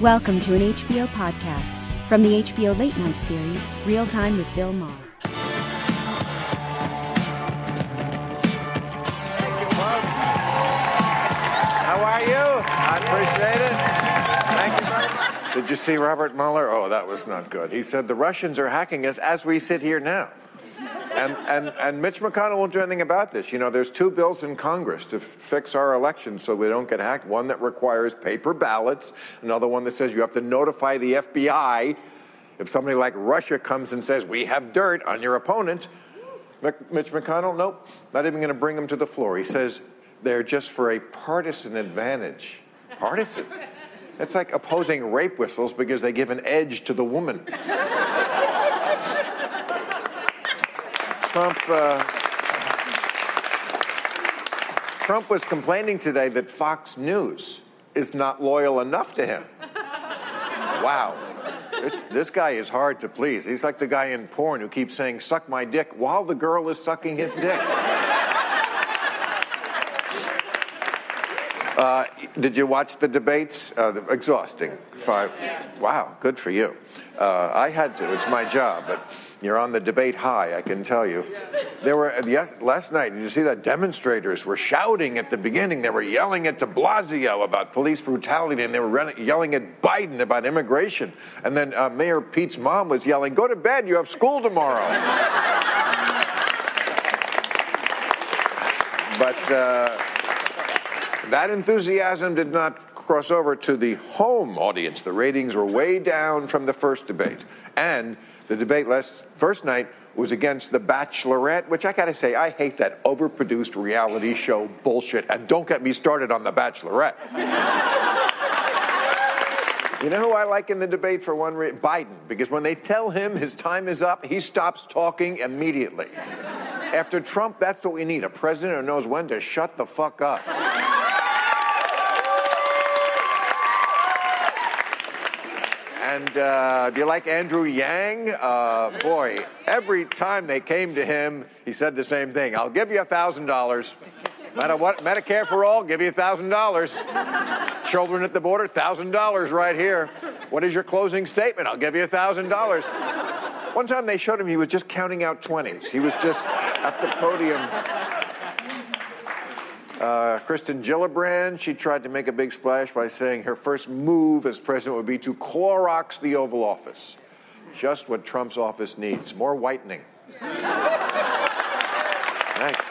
Welcome to an HBO podcast from the HBO Late Night series, Real Time with Bill Maher. Thank you, folks. How are you? I appreciate it. Thank you very much. Did you see Robert Mueller? Oh, that was not good. He said the Russians are hacking us as we sit here now. And, and, and Mitch McConnell won't do anything about this. You know, there's two bills in Congress to fix our elections so we don't get hacked. One that requires paper ballots, another one that says you have to notify the FBI if somebody like Russia comes and says, We have dirt on your opponent. Mitch McConnell, nope, not even going to bring them to the floor. He says they're just for a partisan advantage. Partisan? It's like opposing rape whistles because they give an edge to the woman. Trump. Uh, Trump was complaining today that Fox News is not loyal enough to him. Wow. It's, this guy is hard to please. He's like the guy in porn who keeps saying, suck my dick while the girl is sucking his dick. Uh, did you watch the debates? Uh, exhausting. Five. Wow, good for you. Uh, I had to. It's my job, but you're on the debate high. I can tell you. There were yes, last night. Did you see that demonstrators were shouting at the beginning? They were yelling at De Blasio about police brutality, and they were yelling at Biden about immigration. And then uh, Mayor Pete's mom was yelling, "Go to bed. You have school tomorrow." but. Uh, that enthusiasm did not cross over to the home audience. The ratings were way down from the first debate. And the debate last first night was against The Bachelorette, which I gotta say, I hate that overproduced reality show bullshit. And don't get me started on The Bachelorette. You know who I like in the debate for one reason? Biden, because when they tell him his time is up, he stops talking immediately. After Trump, that's what we need a president who knows when to shut the fuck up. And uh, do you like Andrew Yang? Uh, boy, every time they came to him, he said the same thing. I'll give you a thousand dollars. Matter what, Medicare for all, give you a thousand dollars. Children at the border, thousand dollars right here. What is your closing statement? I'll give you a thousand dollars. One time they showed him he was just counting out twenties. He was just at the podium. Uh, Kirsten Gillibrand, she tried to make a big splash by saying her first move as president would be to Clorox the Oval Office. Just what Trump's office needs more whitening. Thanks.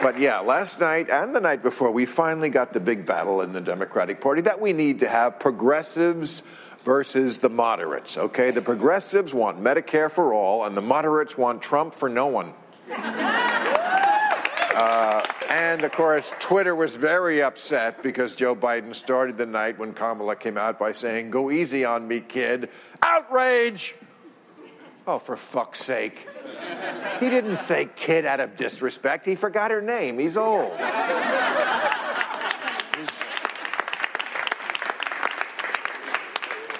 But yeah, last night and the night before, we finally got the big battle in the Democratic Party that we need to have progressives versus the moderates, okay? The progressives want Medicare for all, and the moderates want Trump for no one. Uh, and of course, Twitter was very upset because Joe Biden started the night when Kamala came out by saying, Go easy on me, kid. Outrage! Oh, for fuck's sake. He didn't say kid out of disrespect. He forgot her name. He's old.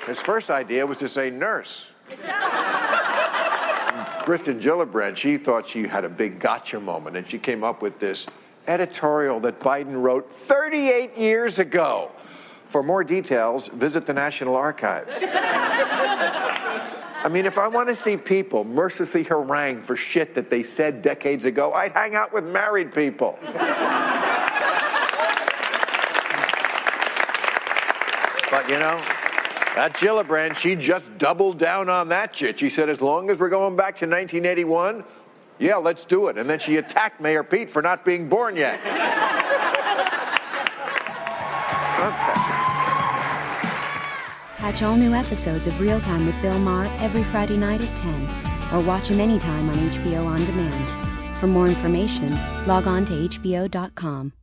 His first idea was to say nurse. Kirsten Gillibrand, she thought she had a big gotcha moment, and she came up with this editorial that Biden wrote 38 years ago. For more details, visit the National Archives. I mean, if I want to see people mercilessly harangued for shit that they said decades ago, I'd hang out with married people. but you know, that Gillibrand, she just doubled down on that shit. She said, as long as we're going back to 1981, yeah, let's do it. And then she attacked Mayor Pete for not being born yet. Okay. Catch all new episodes of Real Time with Bill Maher every Friday night at 10, or watch him anytime on HBO On Demand. For more information, log on to HBO.com.